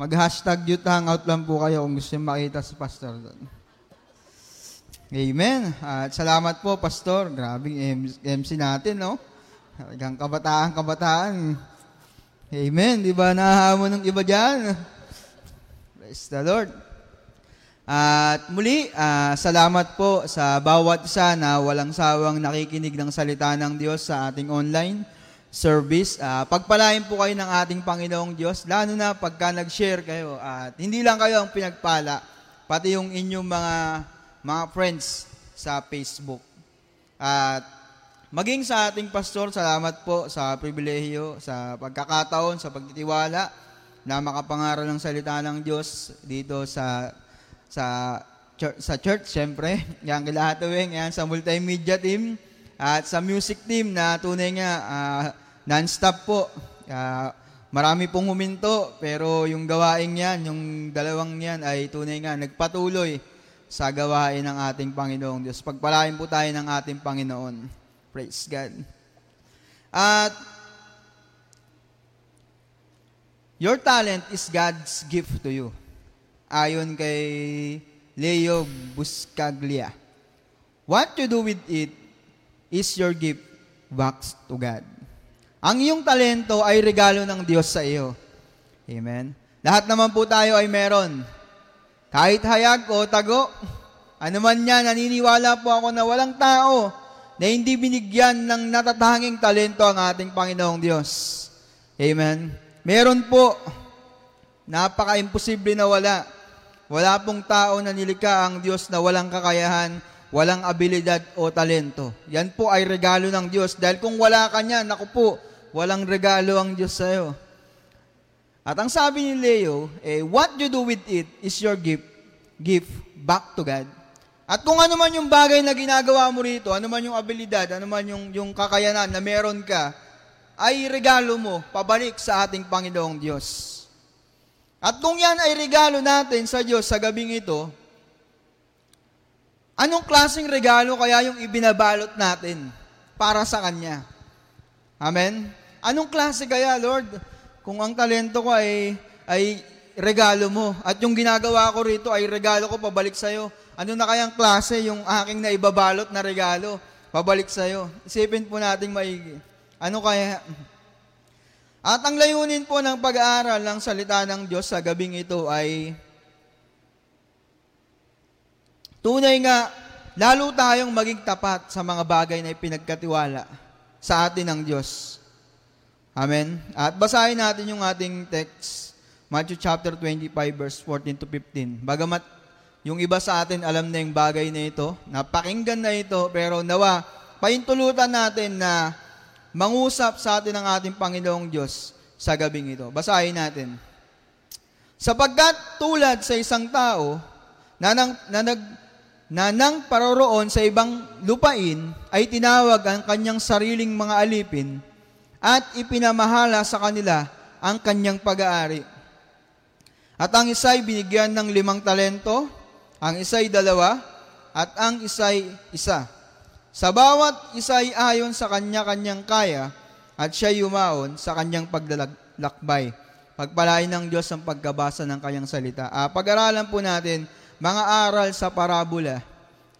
Mag-hashtag youth hangout lang po kayo kung gusto makita si Pastor doon. Amen. At salamat po, Pastor. Grabing MC natin, no? Hanggang kabataan, kabataan. Amen. Di ba nahamon ng iba dyan? Praise the Lord. At muli, uh, salamat po sa bawat isa na walang sawang nakikinig ng salita ng Diyos sa ating online service. Uh, pagpalain po kayo ng ating Panginoong Diyos, lalo na pagka nag-share kayo. At hindi lang kayo ang pinagpala, pati yung inyong mga mga friends sa Facebook. At maging sa ating pastor, salamat po sa pribilehiyo, sa pagkakataon, sa pagtitiwala na makapangaral ng salita ng Diyos dito sa sa church, sa church syempre. Yan kila Hatawing, yan sa multimedia team at sa music team na tunay nga uh, non-stop po. Uh, marami pong huminto pero yung gawain yan, yung dalawang yan ay tunay nga nagpatuloy sa gawain ng ating Panginoong Diyos. Pagpalain po tayo ng ating Panginoon. Praise God. At your talent is God's gift to you. Ayon kay Leo Buscaglia. What you do with it is your gift back to God. Ang iyong talento ay regalo ng Diyos sa iyo. Amen. Lahat naman po tayo ay meron. Kahit hayag o tago, ano man yan, naniniwala po ako na walang tao na hindi binigyan ng natatanging talento ang ating Panginoong Diyos. Amen. Meron po, napaka-imposible na wala. Wala pong tao na nilikha ang Diyos na walang kakayahan, walang abilidad o talento. Yan po ay regalo ng Diyos. Dahil kung wala ka niyan, naku po, walang regalo ang Diyos sa iyo. At ang sabi ni Leo, eh, what you do with it is your gift, gift back to God. At kung ano man yung bagay na ginagawa mo rito, ano man yung abilidad, ano man yung, yung kakayanan na meron ka, ay regalo mo pabalik sa ating Panginoong Diyos. At kung yan ay regalo natin sa Diyos sa gabing ito, anong klaseng regalo kaya yung ibinabalot natin para sa Kanya? Amen? Anong klase kaya, Lord? Kung ang talento ko ay, ay regalo mo at yung ginagawa ko rito ay regalo ko pabalik sa iyo, ano na kayang klase yung aking naibabalot na regalo pabalik sa iyo? Isipin po nating maigi. Ano kaya? At ang layunin po ng pag-aaral ng salita ng Diyos sa gabing ito ay tunay nga lalo tayong maging tapat sa mga bagay na ipinagkatiwala sa atin ng Diyos. Amen. At basahin natin yung ating text, Matthew chapter 25 verse 14 to 15. Bagamat yung iba sa atin alam na yung bagay na ito, napakinggan na ito, pero nawa, paintulutan natin na mangusap sa atin ang ating Panginoong Diyos sa gabing ito. Basahin natin. Sapagkat tulad sa isang tao na, nang, na, nag, na nang paroroon sa ibang lupain ay tinawag ang kanyang sariling mga alipin at ipinamahala sa kanila ang kanyang pag-aari. At ang isa'y binigyan ng limang talento, ang isa'y dalawa, at ang isa'y isa. Sa bawat isa'y ayon sa kanya-kanyang kaya, at siya yumaon sa kanyang paglalakbay. Pagpalain ng Diyos ang pagkabasa ng kanyang salita. Uh, pag-aralan po natin mga aral sa parabola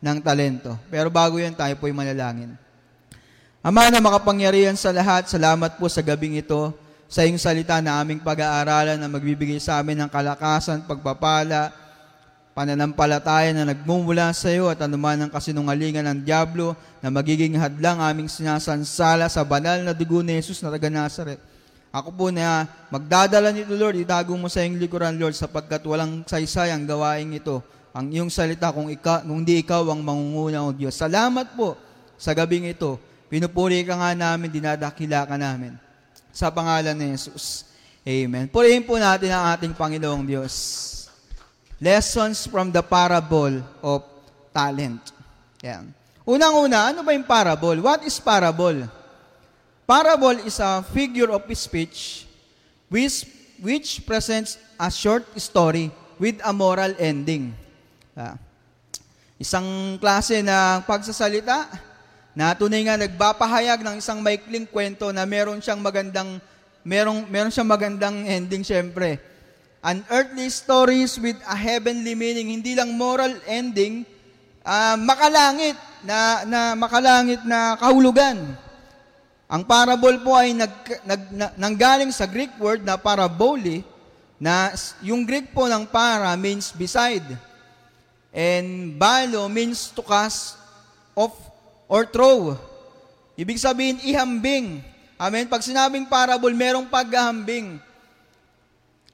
ng talento. Pero bago yan, tayo po'y manalangin. Ama na makapangyarihan sa lahat, salamat po sa gabing ito, sa iyong salita na aming pag-aaralan na magbibigay sa amin ng kalakasan, pagpapala, pananampalataya na nagmumula sa iyo at anuman ang kasinungalingan ng Diablo na magiging hadlang aming sinasansala sa banal na dugo ni Jesus na taga Nazaret. Ako po na magdadala nito, Lord, itago mo sa iyong likuran, Lord, sapagkat walang saysay ang gawain ito. Ang iyong salita kung, ika, kung di ikaw ang mangunguna o Diyos. Salamat po sa gabing ito Pinupuri ka nga namin, dinadakila ka namin. Sa pangalan ni Jesus. Amen. Purihin po natin ang ating Panginoong Diyos. Lessons from the parable of talent. Yan. Unang-una, ano ba yung parable? What is parable? Parable is a figure of speech which, which presents a short story with a moral ending. Uh, isang klase ng pagsasalita na tunay nga nagpapahayag ng isang maikling kwento na meron siyang magandang merong meron siyang magandang ending syempre. an earthly stories with a heavenly meaning, hindi lang moral ending, uh, makalangit na, na makalangit na kahulugan. Ang parable po ay nag, nag, na, nanggaling sa Greek word na parabole, na yung Greek po ng para means beside. And balo means to cast off or throw. Ibig sabihin, ihambing. Amen? Pag sinabing parable, merong paghahambing.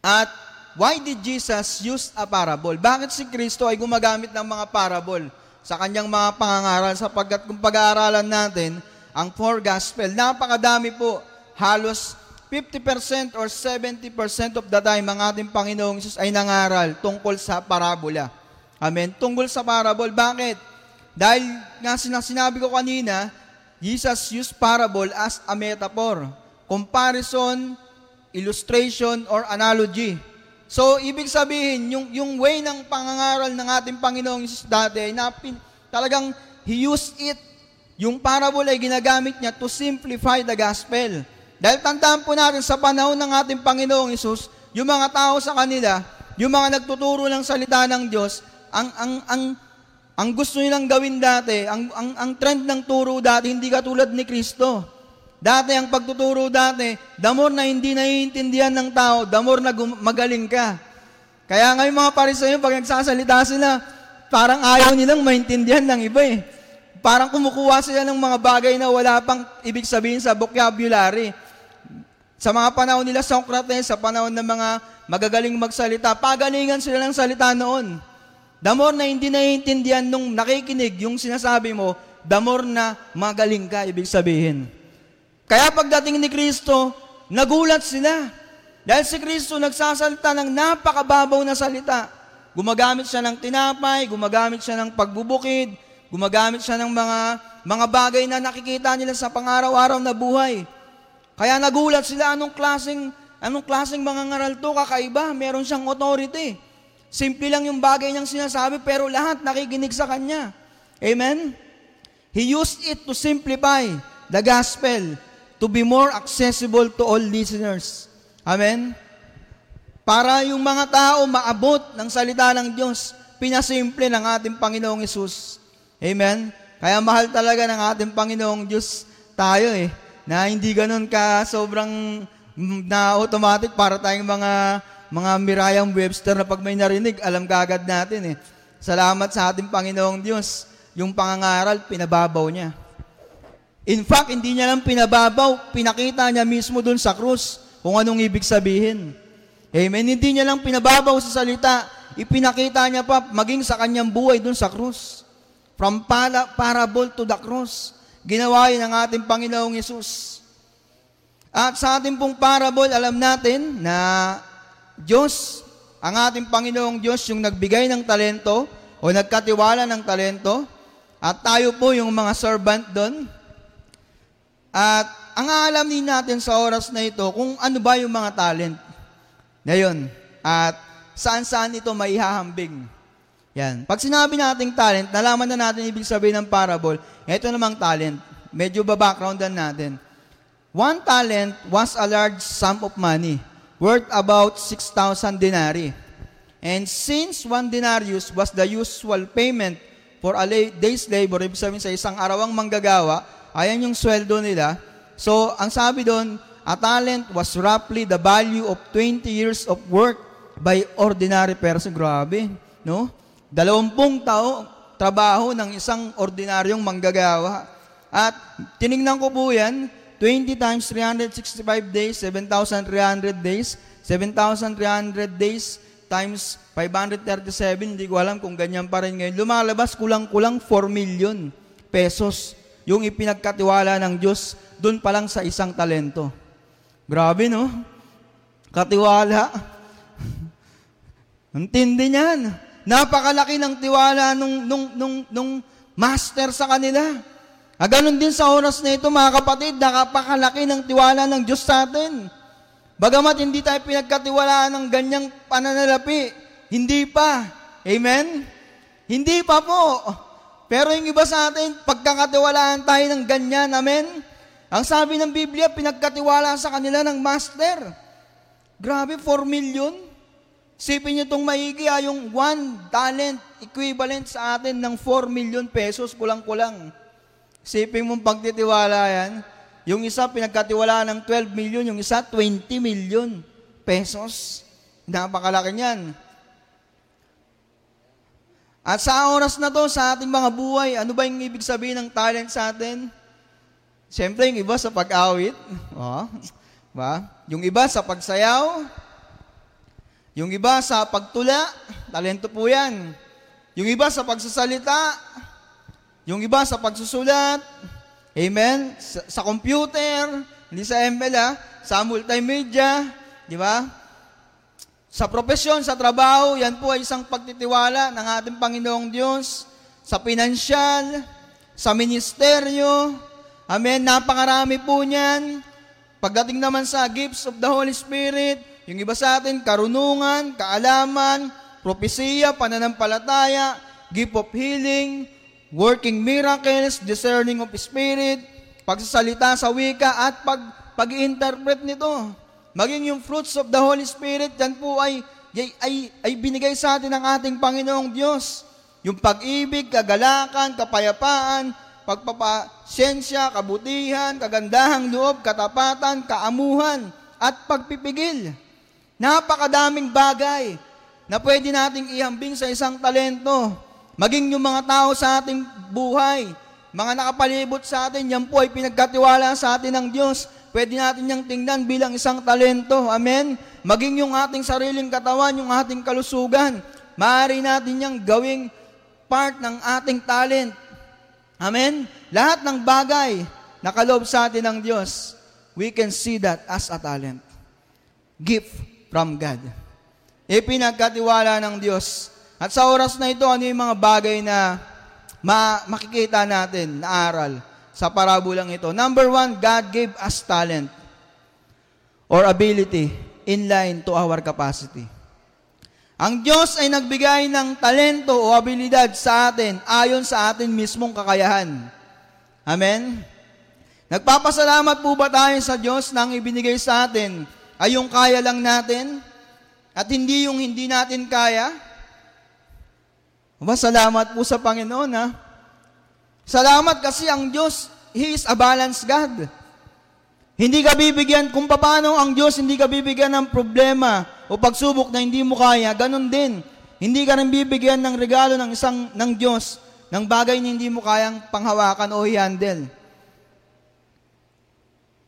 At why did Jesus use a parable? Bakit si Kristo ay gumagamit ng mga parable sa kanyang mga pangangaral? Sapagkat kung pag-aaralan natin, ang four gospel, napakadami po. Halos 50% or 70% of the time ang ating Panginoong Jesus ay nangaral tungkol sa parabola. Amen. Tungkol sa parable. Bakit? Dahil nga sinabi ko kanina, Jesus used parable as a metaphor. Comparison, illustration, or analogy. So, ibig sabihin, yung, yung way ng pangangaral ng ating Panginoong Jesus dati, na pin, talagang He used it. Yung parable ay ginagamit niya to simplify the gospel. Dahil tandaan po natin sa panahon ng ating Panginoong Isus, yung mga tao sa kanila, yung mga nagtuturo ng salita ng Diyos, ang ang ang ang gusto nilang gawin dati, ang ang ang trend ng turo dati hindi katulad ni Kristo. Dati ang pagtuturo dati, more na hindi naiintindihan ng tao, more na gum- magaling ka. Kaya ngayon mga parisayo, pag nagsasalita sila, parang ayaw nilang maintindihan ng iba eh. Parang kumukuha sila ng mga bagay na wala pang ibig sabihin sa vocabulary. Sa mga panahon nila Socrates, sa panahon ng mga magagaling magsalita, pagalingan sila ng salita noon. The more na hindi naiintindihan nung nakikinig yung sinasabi mo, the more na magaling ka, ibig sabihin. Kaya pagdating ni Kristo, nagulat sila. Dahil si Kristo nagsasalita ng napakababaw na salita. Gumagamit siya ng tinapay, gumagamit siya ng pagbubukid, gumagamit siya ng mga, mga bagay na nakikita nila sa pangaraw-araw na buhay. Kaya nagulat sila anong klaseng, anong klaseng mga ngaral to, kakaiba, meron siyang authority. Simple lang yung bagay niyang sinasabi, pero lahat nakikinig sa Kanya. Amen? He used it to simplify the gospel to be more accessible to all listeners. Amen? Para yung mga tao maabot ng salita ng Diyos, pinasimple ng ating Panginoong Isus. Amen? Kaya mahal talaga ng ating Panginoong Diyos tayo eh, na hindi ganun ka sobrang na automatic para tayong mga mga Miriam Webster na pag may narinig, alam kagad natin eh. Salamat sa ating Panginoong Diyos. Yung pangangaral, pinababaw niya. In fact, hindi niya lang pinababaw, pinakita niya mismo dun sa krus kung anong ibig sabihin. Amen. Hindi niya lang pinababaw sa salita, ipinakita niya pa maging sa kanyang buhay dun sa krus. From para, parable to the cross. Ginawa yun ng ating Panginoong Yesus. At sa ating pong parable, alam natin na Diyos, ang ating Panginoong Diyos yung nagbigay ng talento o nagkatiwala ng talento at tayo po yung mga servant doon. At ang alam din natin sa oras na ito kung ano ba yung mga talent. Ngayon, at saan-saan ito maihahambing. Yan. Pag sinabi nating talent, nalaman na natin ibig sabihin ng parable, ito namang talent. Medyo ba-backgroundan natin. One talent was a large sum of money worth about 6,000 denarii. And since one denarius was the usual payment for a day's labor, ibig sabihin sa isang arawang manggagawa, ayan yung sweldo nila. So, ang sabi doon, a talent was roughly the value of 20 years of work by ordinary person. Grabe, no? Dalawampung tao, trabaho ng isang ordinaryong manggagawa. At tiningnan ko po yan, 20 times 365 days, 7,300 days. 7,300 days times 537, hindi ko alam kung ganyan pa rin ngayon. Lumalabas kulang-kulang 4 million pesos yung ipinagkatiwala ng Diyos doon pa lang sa isang talento. Grabe, no? Katiwala. Ang niyan. Napakalaki ng tiwala nung, nung, nung, nung master sa kanila. Ah, ganun din sa oras na ito, mga kapatid, nakapakalaki ng tiwala ng Diyos sa atin. Bagamat hindi tayo pinagkatiwalaan ng ganyang pananalapi, hindi pa. Amen? Hindi pa po. Pero yung iba sa atin, pagkakatiwalaan tayo ng ganyan, amen? Ang sabi ng Biblia, pinagkatiwala sa kanila ng master. Grabe, 4 million. Sipin niyo itong maigi ha, yung one talent equivalent sa atin ng 4 million pesos, kulang-kulang. Sipin mong pagtitiwala yan. Yung isa pinagkatiwala ng 12 million, yung isa 20 million pesos. Napakalaki niyan. At sa oras na to, sa ating mga buhay, ano ba yung ibig sabihin ng talent sa atin? Siyempre, yung iba sa pag-awit. Oh, ba? Yung iba sa pagsayaw. Yung iba sa pagtula. Talento po yan. Yung iba sa pagsasalita. Yung iba sa pagsusulat. Amen? Sa, sa computer. Hindi sa ML ha. Sa multimedia. Di ba? Sa profesyon, sa trabaho, yan po ay isang pagtitiwala ng ating Panginoong Diyos. Sa pinansyal, sa ministeryo. Amen. Napakarami po niyan. Pagdating naman sa gifts of the Holy Spirit, yung iba sa atin, karunungan, kaalaman, propesiya, pananampalataya, gift of healing, working miracles, discerning of spirit, pagsasalita sa wika, at pag, pag-interpret nito. Maging yung fruits of the Holy Spirit, yan po ay, ay, ay, ay binigay sa atin ng ating Panginoong Diyos. Yung pag-ibig, kagalakan, kapayapaan, pagpapasyensya, kabutihan, kagandahang loob, katapatan, kaamuhan, at pagpipigil. Napakadaming bagay na pwede nating ihambing sa isang talento. Maging yung mga tao sa ating buhay, mga nakapalibot sa atin, yan po ay pinagkatiwala sa atin ng Diyos pwede natin niyang tingnan bilang isang talento. Amen? Maging yung ating sariling katawan, yung ating kalusugan, maaari natin niyang gawing part ng ating talent. Amen? Lahat ng bagay na kaloob sa atin ng Diyos, we can see that as a talent. Gift from God. Ipinagkatiwala ng Diyos. At sa oras na ito, ano yung mga bagay na ma- makikita natin na aral? sa parabolang ito. Number one, God gave us talent or ability in line to our capacity. Ang Diyos ay nagbigay ng talento o abilidad sa atin ayon sa atin mismong kakayahan. Amen? Nagpapasalamat po ba tayo sa Diyos nang ibinigay sa atin ay yung kaya lang natin at hindi yung hindi natin kaya? Salamat po sa Panginoon ha. Salamat kasi ang Diyos, He is a balanced God. Hindi ka bibigyan, kung paano ang Diyos hindi ka bibigyan ng problema o pagsubok na hindi mo kaya, ganun din. Hindi ka rin bibigyan ng regalo ng isang ng Diyos ng bagay na hindi mo kayang panghawakan o i-handle.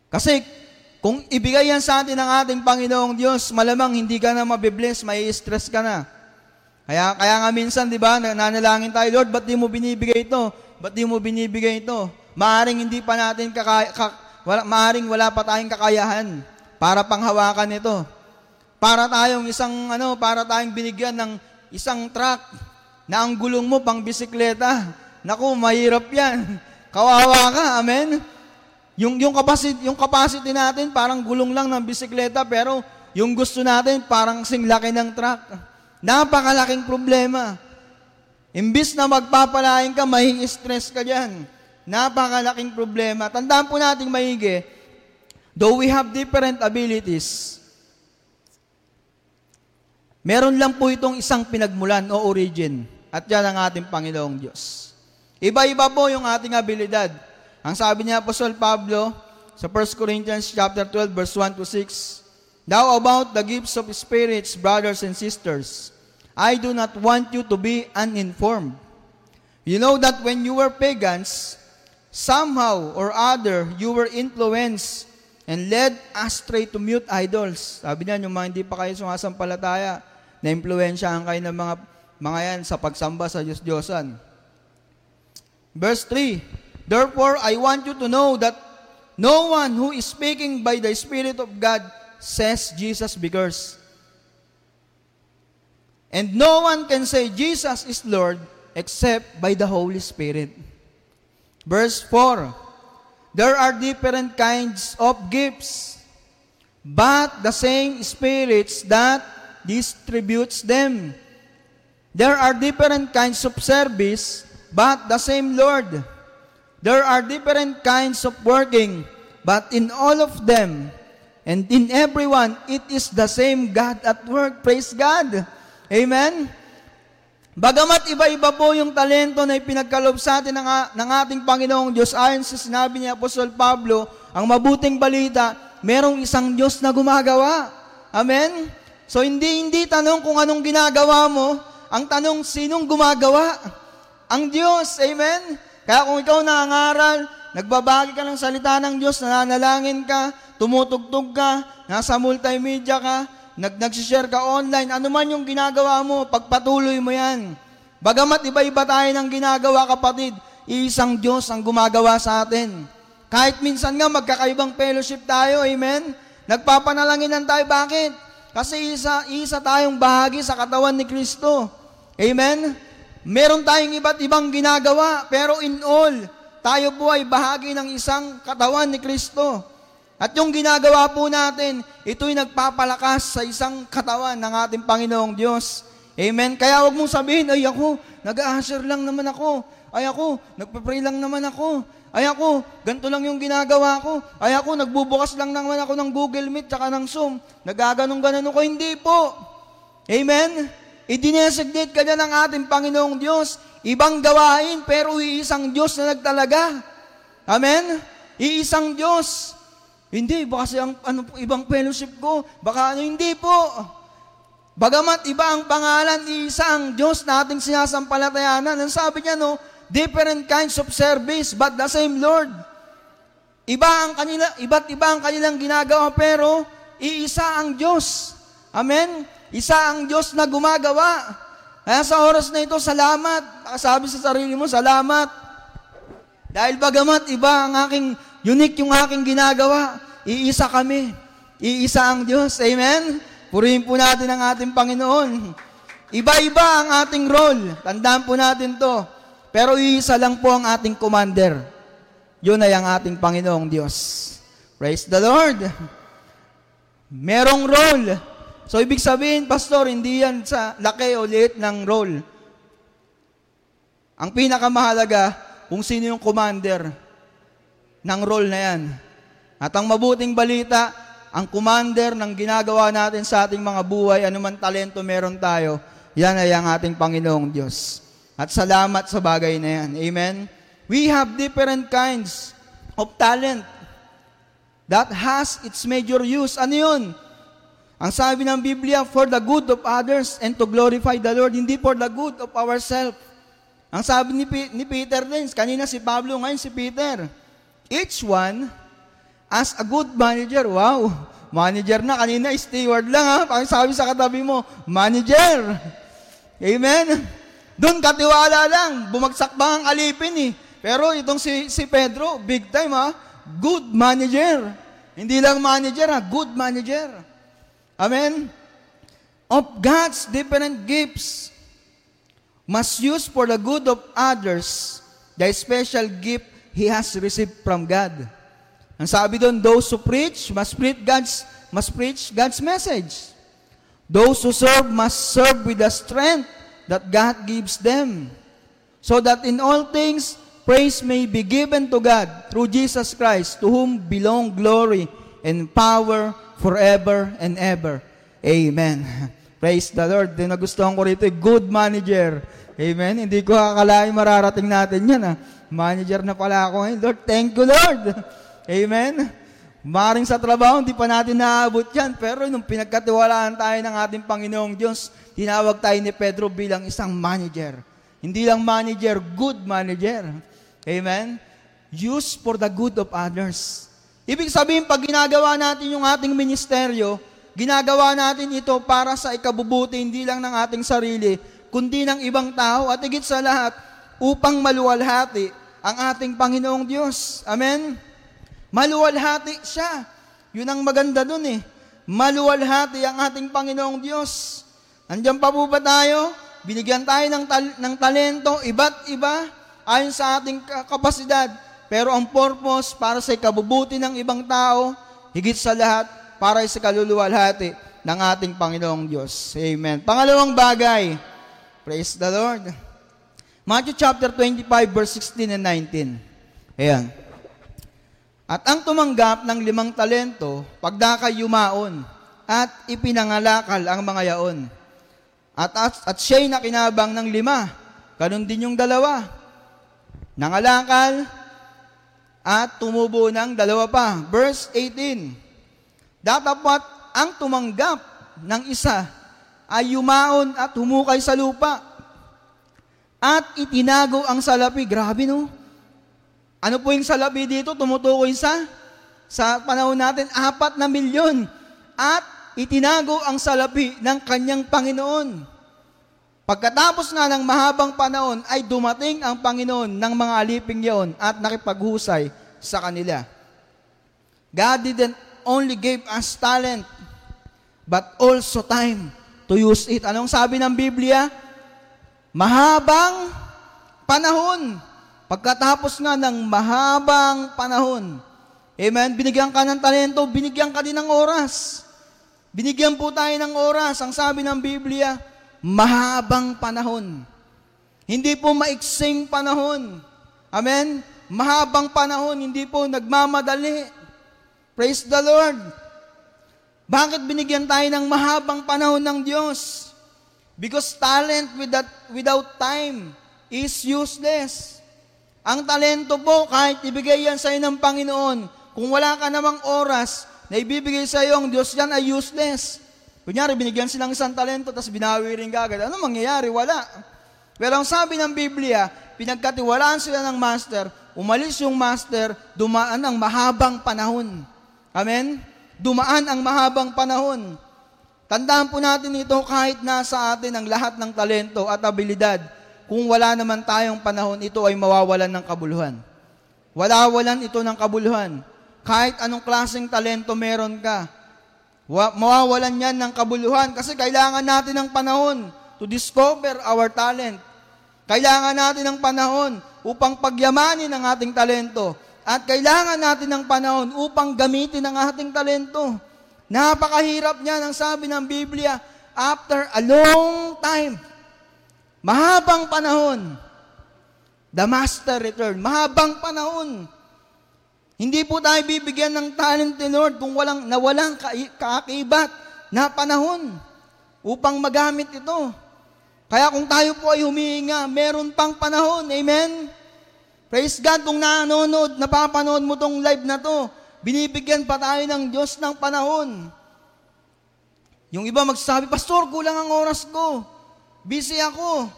Kasi kung ibigay yan sa atin ng ating Panginoong Diyos, malamang hindi ka na mabibless, may stress ka na. Kaya, kaya nga minsan, di ba, nanalangin tayo, Lord, ba't di mo binibigay ito? Ba't di mo binibigay ito? Maaring hindi pa natin kakaya, ka, wala, maaring wala pa tayong kakayahan para panghawakan ito. Para tayong isang ano, para tayong binigyan ng isang truck na ang gulong mo pang bisikleta. Naku, mahirap 'yan. Kawawa ka, amen. Yung yung capacity, yung capacity natin parang gulong lang ng bisikleta pero yung gusto natin parang sing laki ng truck. Napakalaking problema. Imbis na magpapalain ka, may stress ka diyan. Napakalaking problema. Tandaan po nating maigi, though we have different abilities, meron lang po itong isang pinagmulan o origin. At yan ang ating Panginoong Diyos. Iba-iba po yung ating abilidad. Ang sabi niya Apostol Pablo sa 1 Corinthians chapter 12 verse 1 to 6, Now about the gifts of spirits, brothers and sisters, I do not want you to be uninformed. You know that when you were pagans, somehow or other, you were influenced and led astray to mute idols. Sabi niya, yung mga hindi pa kayo sumasampalataya, na-impluensyahan kayo ng mga, mga yan sa pagsamba sa Diyos-Diyosan. Verse 3, Therefore, I want you to know that no one who is speaking by the Spirit of God says Jesus because And no one can say Jesus is Lord except by the Holy Spirit. Verse 4 There are different kinds of gifts, but the same spirits that distributes them. There are different kinds of service, but the same Lord. There are different kinds of working, but in all of them, And in everyone, it is the same God at work. Praise God. Amen? Bagamat iba-iba po yung talento na ipinagkalob sa atin ng, ng ating Panginoong Diyos, ayon sa sinabi ni Apostol Pablo, ang mabuting balita, merong isang Diyos na gumagawa. Amen? So hindi hindi tanong kung anong ginagawa mo, ang tanong sinong gumagawa? Ang Diyos. Amen? Kaya kung ikaw nangangaral, nagbabagi ka ng salita ng Diyos, nananalangin ka, tumutugtog ka, nasa multimedia ka, nag nagsishare ka online, ano man yung ginagawa mo, pagpatuloy mo yan. Bagamat iba-iba tayo ng ginagawa, kapatid, isang Diyos ang gumagawa sa atin. Kahit minsan nga magkakaibang fellowship tayo, amen? Nagpapanalangin tayo, bakit? Kasi isa, isa tayong bahagi sa katawan ni Kristo. Amen? Meron tayong iba't ibang ginagawa, pero in all, tayo po ay bahagi ng isang katawan ni Kristo. At yung ginagawa po natin, ito'y nagpapalakas sa isang katawan ng ating Panginoong Diyos. Amen? Kaya huwag mong sabihin, ay ako, nag-a-usher lang naman ako. Ay ako, nagpa-pray lang naman ako. Ay ako, ganito lang yung ginagawa ko. Ay ako, nagbubukas lang naman ako ng Google Meet tsaka ng Zoom. Nagaganong-ganon ko. Hindi po. Amen? Idinesignate ka ng ating Panginoong Diyos. Ibang gawain, pero iisang Diyos na nagtalaga. Amen? Iisang Diyos. Hindi, baka kasi ang ano, ibang fellowship ko, baka ano, hindi po. Bagamat iba ang pangalan, iisa ang Diyos na sinasampalatayanan. Ang sabi niya, no, different kinds of service, but the same Lord. Iba ang kanila, iba't iba ang kanilang ginagawa, pero iisa ang Diyos. Amen? Isa ang Diyos na gumagawa. Kaya sa oras na ito, salamat. Sabi sa sarili mo, salamat. Dahil bagamat iba ang aking, unique yung aking ginagawa, iisa kami. Iisa ang Diyos. Amen? Purihin po natin ang ating Panginoon. Iba-iba ang ating role. Tandaan po natin to. Pero iisa lang po ang ating commander. Yun ay ang ating Panginoong Diyos. Praise the Lord. Merong role. So, ibig sabihin, pastor, hindi yan sa laki o liit ng role. Ang pinakamahalaga, kung sino yung commander ng role na yan. At ang mabuting balita, ang commander ng ginagawa natin sa ating mga buhay, anuman talento meron tayo, yan ay ang ating Panginoong Diyos. At salamat sa bagay na yan. Amen? We have different kinds of talent that has its major use. Ano yun? Ang sabi ng Biblia, for the good of others and to glorify the Lord, hindi for the good of ourselves. Ang sabi ni, P- ni Peter din, kanina si Pablo, ngayon si Peter. Each one, as a good manager, wow, manager na, kanina steward lang ha, pang sabi sa katabi mo, manager. Amen? Doon katiwala lang, bumagsak ba ang alipin eh. Pero itong si, si Pedro, big time ha, good manager. Hindi lang manager ha, good manager. Amen? Of God's different gifts must use for the good of others the special gift He has received from God. Ang sabi doon, those who preach must preach God's, must preach God's message. Those who serve must serve with the strength that God gives them. So that in all things, praise may be given to God through Jesus Christ, to whom belong glory and power forever and ever. Amen. Praise the Lord. Din nagustuhan ko rito, good manager. Amen. Hindi ko akalain mararating natin yan. Ha? Manager na pala ako ngayon. Lord, thank you, Lord. Amen. Maring sa trabaho, hindi pa natin naabot yan. Pero nung pinagkatiwalaan tayo ng ating Panginoong Diyos, tinawag tayo ni Pedro bilang isang manager. Hindi lang manager, good manager. Amen. Use for the good of others. Ibig sabihin, pag ginagawa natin yung ating ministeryo, ginagawa natin ito para sa ikabubuti hindi lang ng ating sarili, kundi ng ibang tao at higit sa lahat, upang maluwalhati ang ating Panginoong Diyos. Amen? Maluwalhati siya. Yun ang maganda dun eh. Maluwalhati ang ating Panginoong Diyos. Andiyan pa po ba tayo? Binigyan tayo ng, tal- ng talento, iba't iba, ayon sa ating kapasidad. Pero ang purpose para sa ikabubuti ng ibang tao, higit sa lahat, para sa kaluluwalhati ng ating Panginoong Diyos. Amen. Pangalawang bagay, praise the Lord. Matthew chapter 25, verse 16 and 19. Ayan. At ang tumanggap ng limang talento, pagdakay yumaon, at ipinangalakal ang mga yaon. At, at, at siya'y nakinabang ng lima, ganun din yung dalawa. Nangalakal, at tumubo ng dalawa pa. Verse 18, Datapat ang tumanggap ng isa ay yumaon at humukay sa lupa at itinago ang salapi. Grabe no? Ano po yung salapi dito? Tumutukoy sa sa panahon natin, apat na milyon. At itinago ang salapi ng kanyang Panginoon. Pagkatapos nga ng mahabang panahon, ay dumating ang Panginoon ng mga aliping yon at nakipaghusay sa kanila. God didn't only give us talent, but also time to use it. Anong sabi ng Biblia? Mahabang panahon. Pagkatapos nga ng mahabang panahon, Amen, binigyan ka ng talento, binigyan ka din ng oras. Binigyan po tayo ng oras. Ang sabi ng Biblia, mahabang panahon. Hindi po maiksing panahon. Amen? Mahabang panahon, hindi po nagmamadali. Praise the Lord. Bakit binigyan tayo ng mahabang panahon ng Diyos? Because talent without, without time is useless. Ang talento po, kahit ibigay yan sa ng Panginoon, kung wala ka namang oras na ibibigay sa iyo ang Diyos yan ay useless. Kunyari, binigyan silang isang talento, tapos binawi rin kagad. Ano mangyayari? Wala. Pero ang sabi ng Biblia, pinagkatiwalaan sila ng master, umalis yung master, dumaan ang mahabang panahon. Amen? Dumaan ang mahabang panahon. Tandaan po natin ito kahit nasa atin ang lahat ng talento at abilidad. Kung wala naman tayong panahon, ito ay mawawalan ng kabuluhan. Wala-walan ito ng kabuluhan. Kahit anong klaseng talento meron ka, mawawalan yan ng kabuluhan kasi kailangan natin ng panahon to discover our talent. Kailangan natin ng panahon upang pagyamanin ang ating talento. At kailangan natin ng panahon upang gamitin ang ating talento. Napakahirap niyan ang sabi ng Biblia, after a long time, mahabang panahon, the master return. Mahabang panahon, hindi po tayo bibigyan ng talent ni Lord kung walang, na walang kaakibat na panahon upang magamit ito. Kaya kung tayo po ay humihinga, meron pang panahon. Amen? Praise God kung nanonood, napapanood mo tong live na to, binibigyan pa tayo ng Diyos ng panahon. Yung iba magsasabi, Pastor, kulang ang oras ko. Busy ako.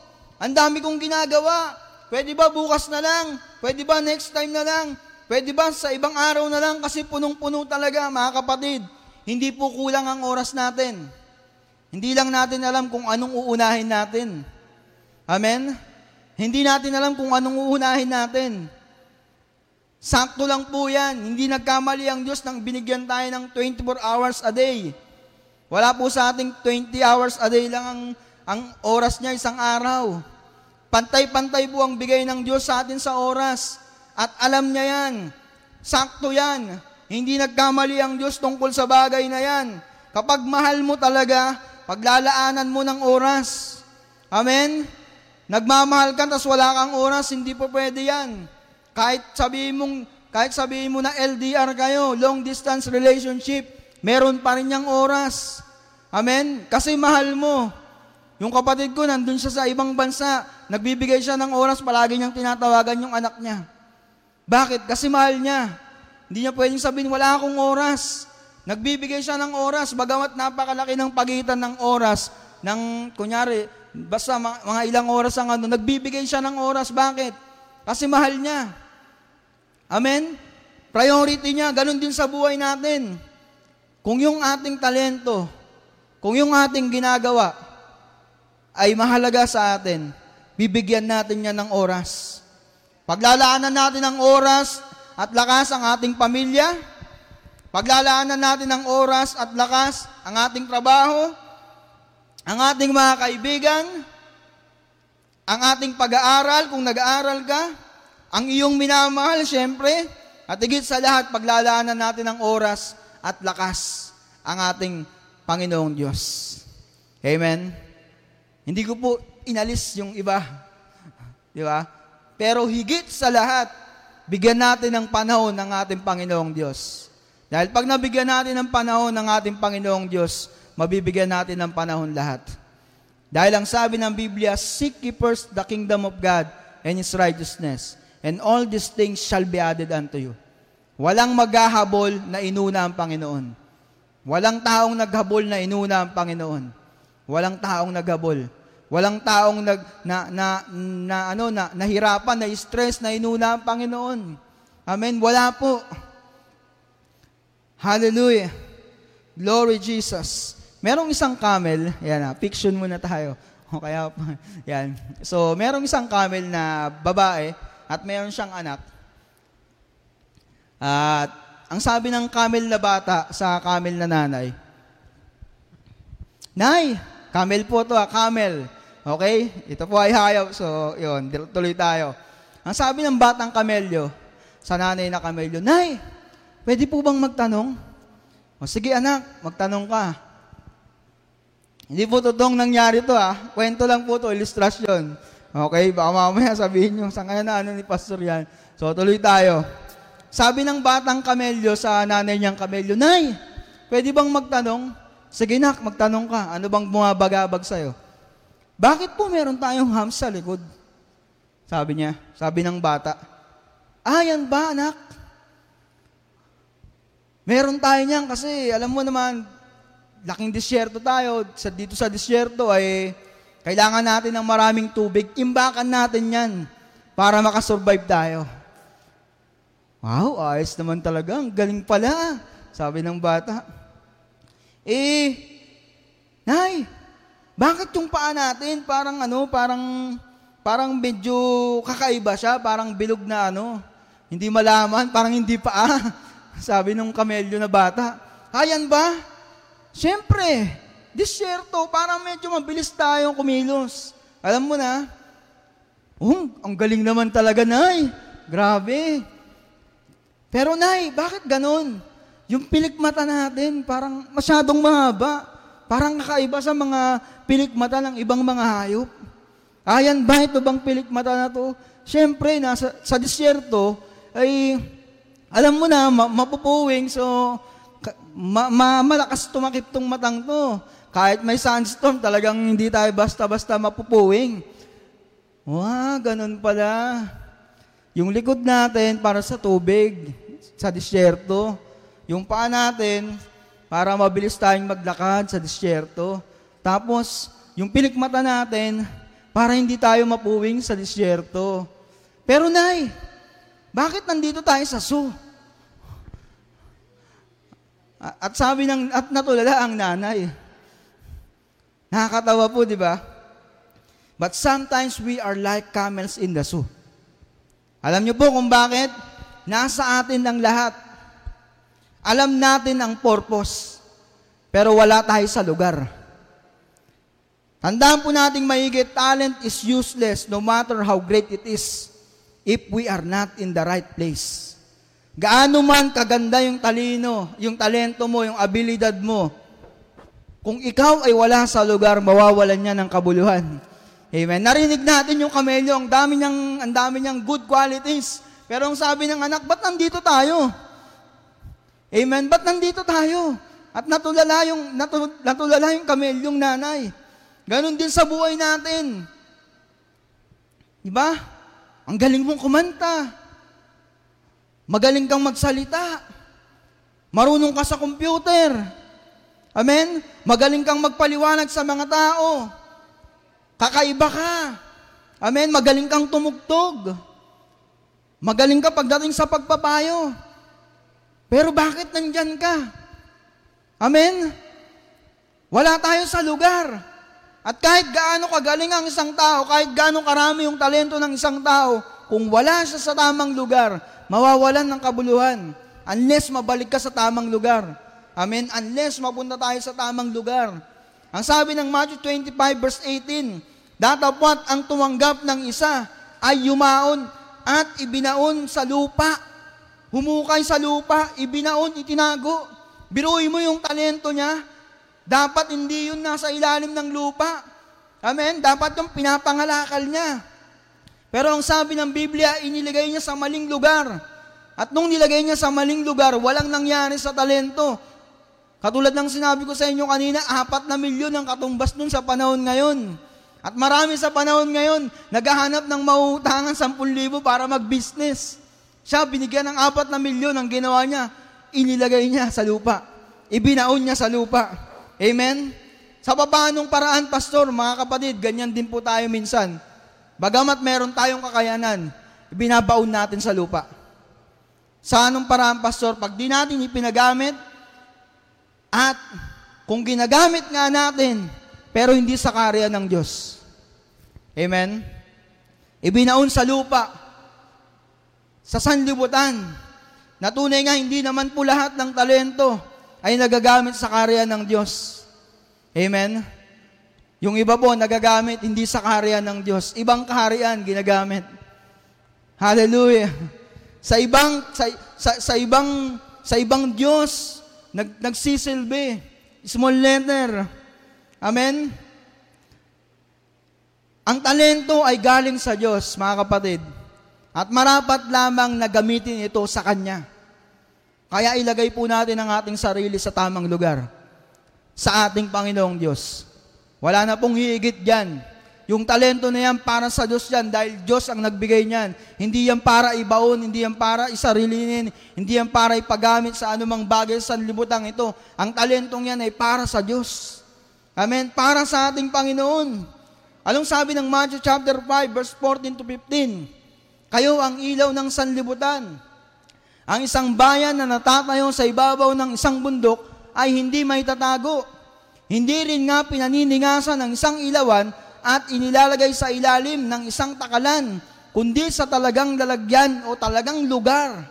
Ang dami kong ginagawa. Pwede ba bukas na lang? Pwede ba next time na lang? Pwede ba sa ibang araw na lang kasi punong-puno talaga, mga kapatid. Hindi po kulang ang oras natin. Hindi lang natin alam kung anong uunahin natin. Amen? Hindi natin alam kung anong uunahin natin. Sakto lang po yan. Hindi nagkamali ang Diyos nang binigyan tayo ng 24 hours a day. Wala po sa ating 20 hours a day lang ang, ang oras niya isang araw. Pantay-pantay po ang bigay ng Diyos sa atin sa oras. At alam niya yan. Sakto yan. Hindi nagkamali ang Diyos tungkol sa bagay na yan. Kapag mahal mo talaga, paglalaanan mo ng oras. Amen? Nagmamahal ka, tapos wala kang oras, hindi po pwede yan. Kahit sabihin mong, kahit sabihin mo na LDR kayo, long distance relationship, meron pa rin niyang oras. Amen? Kasi mahal mo. Yung kapatid ko, nandun siya sa ibang bansa, nagbibigay siya ng oras, palagi niyang tinatawagan yung anak niya. Bakit? Kasi mahal niya. Hindi niya pwedeng sabihin, wala akong oras. Nagbibigay siya ng oras, bagamat napakalaki ng pagitan ng oras, ng, kunyari, basta mga, ilang oras ang ano, nagbibigay siya ng oras. Bakit? Kasi mahal niya. Amen? Priority niya, ganun din sa buhay natin. Kung yung ating talento, kung yung ating ginagawa ay mahalaga sa atin, bibigyan natin niya ng oras. Paglalaanan natin ng oras at lakas ang ating pamilya. Paglalaanan natin ng oras at lakas ang ating trabaho, ang ating mga kaibigan, ang ating pag-aaral kung nag-aaral ka, ang iyong minamahal, syempre, at higit sa lahat, paglalaanan natin ng oras at lakas ang ating Panginoong Diyos. Amen? Hindi ko po inalis yung iba. Di ba? Pero higit sa lahat, bigyan natin ng panahon ng ating Panginoong Diyos. Dahil pag nabigyan natin ng panahon ng ating Panginoong Diyos, mabibigyan natin ng panahon lahat. Dahil ang sabi ng Biblia, Seek ye first the kingdom of God and His righteousness, and all these things shall be added unto you. Walang maghahabol na inuna ang Panginoon. Walang taong naghabol na inuna ang Panginoon. Walang taong naghabol. Walang taong nag na na, na ano na nahirapan, na stress na inuna ang Panginoon. Amen. Wala po. Hallelujah. Glory Jesus. Merong isang camel, yan na, fiction muna tayo. O kaya, yan. So, merong isang camel na babae at meron siyang anak. At ang sabi ng camel na bata sa camel na nanay, Nay, camel po to ah, camel. Okay? Ito po ay hayaw. So, yun, tuloy tayo. Ang sabi ng batang kamelyo, sa nanay na kamelyo, Nay, pwede po bang magtanong? O sige anak, magtanong ka. Hindi po totoong nangyari to ah. Kwento lang po to, ilustrasyon. Okay, baka mamaya sabihin nyo, saan kaya na ano ni Pastor yan? So, tuloy tayo. Sabi ng batang kamelyo sa nanay niyang kamelyo, Nay, pwede bang magtanong? Sige nak, magtanong ka. Ano bang bumabagabag sa'yo? Bakit po meron tayong ham sa likod? Sabi niya, sabi ng bata. Ah, yan ba, anak? Meron tayo niyan kasi alam mo naman, laking disyerto tayo. Sa, dito sa disyerto ay kailangan natin ng maraming tubig. Imbakan natin yan para makasurvive tayo. Wow, ayos naman talaga. Ang galing pala. Sabi ng bata. Eh, Nay, bakit yung paa natin parang ano, parang parang medyo kakaiba siya, parang bilog na ano. Hindi malaman, parang hindi paa. Sabi nung kamelyo na bata. Ayan ba? Siyempre, disyerto, parang medyo mabilis tayong kumilos. Alam mo na, oh, ang galing naman talaga, Nay. Grabe. Pero Nay, bakit ganon? Yung pilik mata natin, parang masyadong mahaba. Parang kakaiba sa mga pilik mata ng ibang mga hayop. Ayan ba ito bang pilik mata na to? Siyempre, nasa, sa disyerto, ay, alam mo na, ma, mapupuwing, so, ma, ma, malakas tumakip tong matang to. Kahit may sandstorm, talagang hindi tayo basta-basta mapupuwing. Wow, ganun pala. Yung likod natin para sa tubig, sa disyerto. Yung paa natin, para mabilis tayong maglakad sa disyerto. Tapos, yung pilikmata natin, para hindi tayo mapuwing sa disyerto. Pero nay, bakit nandito tayo sa zoo? At sabi ng, at natulala ang nanay. Nakakatawa po, di ba? But sometimes we are like camels in the zoo. Alam niyo po kung bakit? Nasa atin ang lahat. Alam natin ang purpose, pero wala tayo sa lugar. Tandaan po nating maigit, talent is useless no matter how great it is if we are not in the right place. Gaano man kaganda yung talino, yung talento mo, yung abilidad mo, kung ikaw ay wala sa lugar, mawawalan niya ng kabuluhan. Amen. Narinig natin yung kamelyo, ang dami niyang, ang dami niyang good qualities. Pero ang sabi ng anak, ba't nandito tayo? Amen? Ba't nandito tayo? At natulala yung, natul, natulala yung kamelyong nanay. Ganon din sa buhay natin. Diba? Ang galing mong kumanta. Magaling kang magsalita. Marunong ka sa computer. Amen? Magaling kang magpaliwanag sa mga tao. Kakaiba ka. Amen? Magaling kang tumugtog. Magaling ka pagdating sa pagpapayo. Pero bakit nandyan ka? Amen? Wala tayo sa lugar. At kahit gaano kagaling ang isang tao, kahit gaano karami yung talento ng isang tao, kung wala siya sa tamang lugar, mawawalan ng kabuluhan. Unless mabalik ka sa tamang lugar. Amen? Unless mapunta tayo sa tamang lugar. Ang sabi ng Matthew 25 verse 18, Datapwat ang tumanggap ng isa ay yumaon at ibinaon sa lupa humukay sa lupa, ibinaon, itinago. Biruin mo yung talento niya. Dapat hindi yun nasa ilalim ng lupa. Amen? Dapat yung pinapangalakal niya. Pero ang sabi ng Biblia, inilagay niya sa maling lugar. At nung nilagay niya sa maling lugar, walang nangyari sa talento. Katulad ng sinabi ko sa inyo kanina, apat na milyon ang katumbas nun sa panahon ngayon. At marami sa panahon ngayon, naghahanap ng mauutangan 10,000 para mag-business. Siya, binigyan ng apat na milyon ang ginawa niya, inilagay niya sa lupa. Ibinaon niya sa lupa. Amen? Sa paanong paraan, Pastor, mga kapatid, ganyan din po tayo minsan. Bagamat meron tayong kakayanan, binabaon natin sa lupa. Sa anong paraan, Pastor? Pag di natin ipinagamit, at kung ginagamit nga natin, pero hindi sa karya ng Diyos. Amen? Ibinaon sa lupa, sa sanlibutan, na tunay nga hindi naman po lahat ng talento ay nagagamit sa karya ng Diyos. Amen? Yung iba po, nagagamit hindi sa kaharian ng Diyos. Ibang kaharian, ginagamit. Hallelujah. Sa ibang, sa, sa, sa ibang, sa ibang Diyos, nag, nagsisilbi. Small letter. Amen? Ang talento ay galing sa Diyos, mga kapatid. At marapat lamang na gamitin ito sa Kanya. Kaya ilagay po natin ang ating sarili sa tamang lugar. Sa ating Panginoong Diyos. Wala na pong higit dyan. Yung talento na yan para sa Diyos yan dahil Diyos ang nagbigay niyan. Hindi yan para ibaon, hindi yan para isarilinin, hindi yan para ipagamit sa anumang bagay sa libutan ito. Ang talentong yan ay para sa Diyos. Amen? Para sa ating Panginoon. Anong sabi ng Matthew chapter 5 verse 14 to 15? Kayo ang ilaw ng sanlibutan. Ang isang bayan na natatayo sa ibabaw ng isang bundok ay hindi may tatago hindi rin nga pinaniningasan ng isang ilawan at inilalagay sa ilalim ng isang takalan, kundi sa talagang lalagyan o talagang lugar.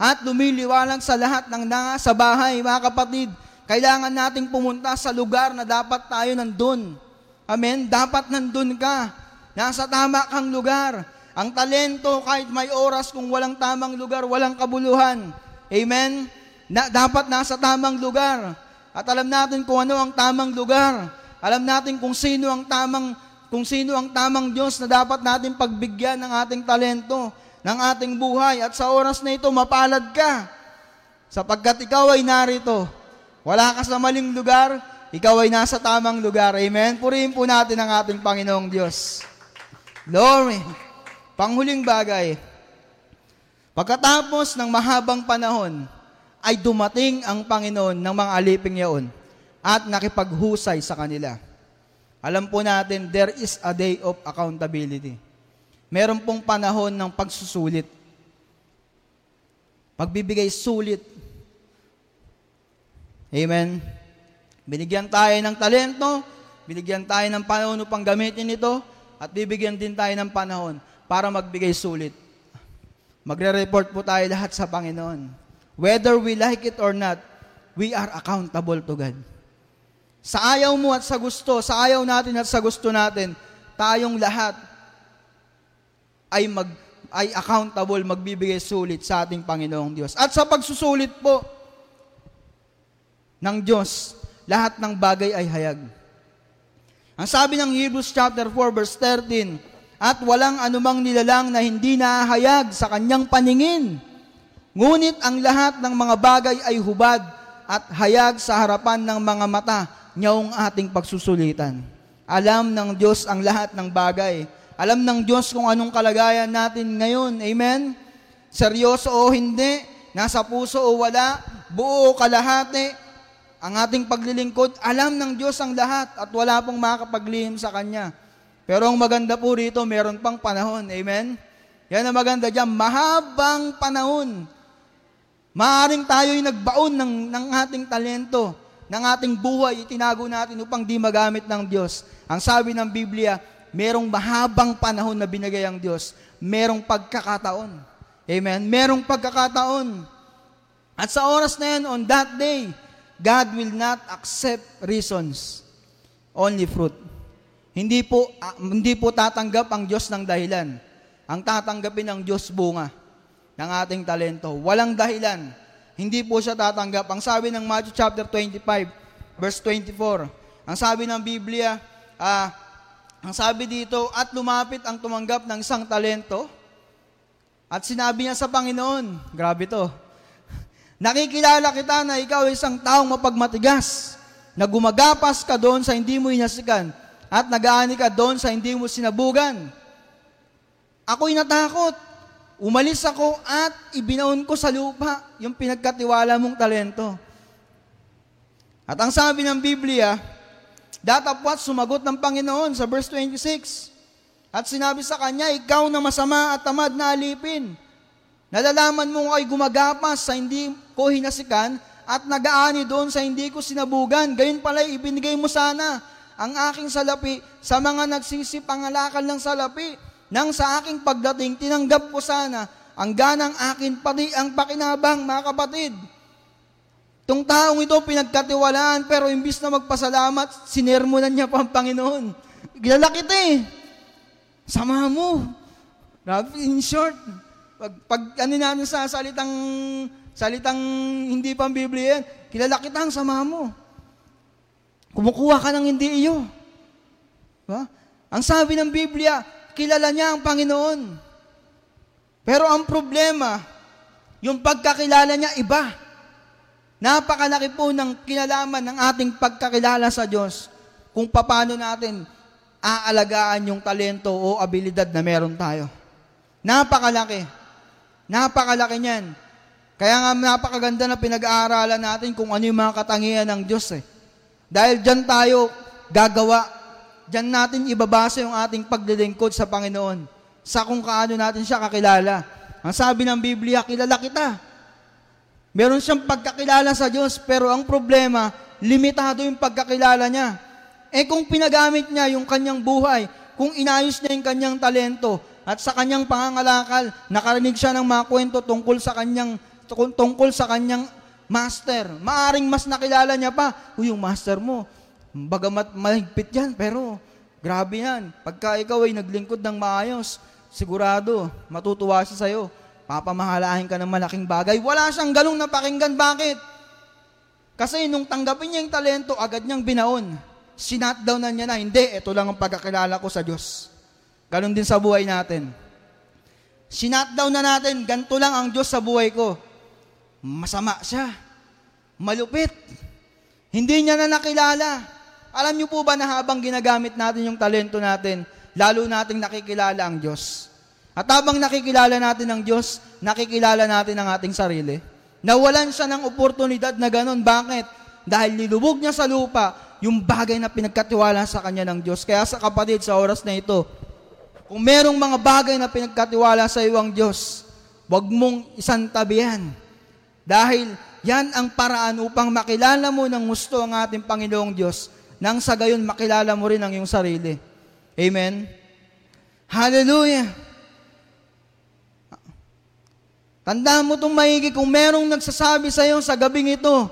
At lumiliwanag sa lahat ng nanga sa bahay, mga kapatid. Kailangan nating pumunta sa lugar na dapat tayo nandun. Amen? Dapat nandun ka. Nasa tama kang lugar. Ang talento, kahit may oras, kung walang tamang lugar, walang kabuluhan. Amen? Na, dapat nasa tamang lugar. At alam natin kung ano ang tamang lugar. Alam natin kung sino ang tamang kung sino ang tamang Diyos na dapat natin pagbigyan ng ating talento, ng ating buhay. At sa oras na ito, mapalad ka. Sapagkat ikaw ay narito. Wala ka sa maling lugar, ikaw ay nasa tamang lugar. Amen? Purihin po natin ang ating Panginoong Diyos. Glory. Panghuling bagay. Pagkatapos ng mahabang panahon, ay dumating ang Panginoon ng mga aliping yaon at nakipaghusay sa kanila. Alam po natin, there is a day of accountability. Meron pong panahon ng pagsusulit. Pagbibigay sulit. Amen. Binigyan tayo ng talento, binigyan tayo ng panahon upang gamitin ito, at bibigyan din tayo ng panahon para magbigay sulit. Magre-report po tayo lahat sa Panginoon. Whether we like it or not, we are accountable to God. Sa ayaw mo at sa gusto, sa ayaw natin at sa gusto natin, tayong lahat ay mag ay accountable, magbibigay sulit sa ating Panginoong Diyos. At sa pagsusulit po ng Diyos, lahat ng bagay ay hayag. Ang sabi ng Hebrews chapter 4 verse 13, at walang anumang nilalang na hindi nahayag sa kanyang paningin Ngunit ang lahat ng mga bagay ay hubad at hayag sa harapan ng mga mata niyong ating pagsusulitan. Alam ng Diyos ang lahat ng bagay. Alam ng Diyos kung anong kalagayan natin ngayon. Amen? Seryoso o hindi, nasa puso o wala, buo o kalahati, ang ating paglilingkod, alam ng Diyos ang lahat at wala pong makapaglihim sa Kanya. Pero ang maganda po rito, meron pang panahon. Amen? Yan ang maganda dyan, mahabang panahon Maaring tayo'y nagbaon ng, ng ating talento, ng ating buhay, itinago natin upang di magamit ng Diyos. Ang sabi ng Biblia, merong mahabang panahon na binigay ang Diyos. Merong pagkakataon. Amen? Merong pagkakataon. At sa oras na yan, on that day, God will not accept reasons, only fruit. Hindi po, uh, hindi po tatanggap ang Diyos ng dahilan. Ang tatanggapin ng Diyos bunga ng ating talento. Walang dahilan. Hindi po siya tatanggap. Ang sabi ng Matthew chapter 25, verse 24, ang sabi ng Biblia, uh, ang sabi dito, at lumapit ang tumanggap ng isang talento, at sinabi niya sa Panginoon, grabe to, nakikilala kita na ikaw ay isang taong mapagmatigas, na gumagapas ka doon sa hindi mo inasikan, at nagaani ka doon sa hindi mo sinabugan. Ako'y natakot, umalis ako at ibinaon ko sa lupa yung pinagkatiwala mong talento. At ang sabi ng Biblia, Datapwat sumagot ng Panginoon sa verse 26. At sinabi sa kanya, ikaw na masama at tamad na alipin. Nalalaman mo ay gumagapas sa hindi ko hinasikan at nagaani doon sa hindi ko sinabugan. Gayon pala ibinigay mo sana ang aking salapi sa mga nagsisipangalakal ng salapi. Nang sa aking pagdating, tinanggap ko sana ang ganang akin pati ang pakinabang, mga kapatid. Itong taong ito pinagkatiwalaan pero imbis na magpasalamat, sinermonan niya pa ang Panginoon. Kilala kita eh. Sama mo. In short, pag, pag ano natin sa salitang salitang hindi pang Biblia yan, kilala kita ang sama mo. Kumukuha ka ng hindi iyo. Diba? Ang sabi ng Biblia, kilala niya ang Panginoon. Pero ang problema, yung pagkakilala niya iba. Napakalaki po ng kinalaman ng ating pagkakilala sa Diyos kung paano natin aalagaan yung talento o abilidad na meron tayo. Napakalaki. Napakalaki niyan. Kaya nga napakaganda na pinag-aaralan natin kung ano yung mga katangian ng Diyos eh. Dahil dyan tayo gagawa. Dyan natin ibabasa yung ating paglilingkod sa Panginoon. Sa kung kaano natin siya kakilala. Ang sabi ng Biblia, kilala kita Meron siyang pagkakilala sa Diyos, pero ang problema, limitado yung pagkakilala niya. Eh kung pinagamit niya yung kanyang buhay, kung inayos niya yung kanyang talento, at sa kanyang pangangalakal, nakarinig siya ng mga kwento tungkol sa kanyang, tungkol sa kanyang master. Maaring mas nakilala niya pa, Uy, yung master mo, bagamat mahigpit yan, pero grabe yan. Pagka ikaw ay naglingkod ng maayos, sigurado, matutuwa siya sa'yo papamahalahin ka ng malaking bagay. Wala siyang galong napakinggan. Bakit? Kasi nung tanggapin niya yung talento, agad niyang binaon. Sinat down na niya na, hindi, ito lang ang pagkakilala ko sa Diyos. Ganon din sa buhay natin. Sinat down na natin, ganito lang ang Diyos sa buhay ko. Masama siya. Malupit. Hindi niya na nakilala. Alam niyo po ba na habang ginagamit natin yung talento natin, lalo nating nakikilala ang Diyos. At habang nakikilala natin ang Diyos, nakikilala natin ang ating sarili. Nawalan siya ng oportunidad na ganun. Bakit? Dahil nilubog niya sa lupa yung bagay na pinagkatiwala sa kanya ng Diyos. Kaya sa kapatid, sa oras na ito, kung merong mga bagay na pinagkatiwala sa iyo ang Diyos, huwag mong isantabihan. Dahil yan ang paraan upang makilala mo ng gusto ang ating Panginoong Diyos nang sa gayon makilala mo rin ang iyong sarili. Amen? Hallelujah! Tandaan mo itong maigi kung merong nagsasabi sa iyo sa gabing ito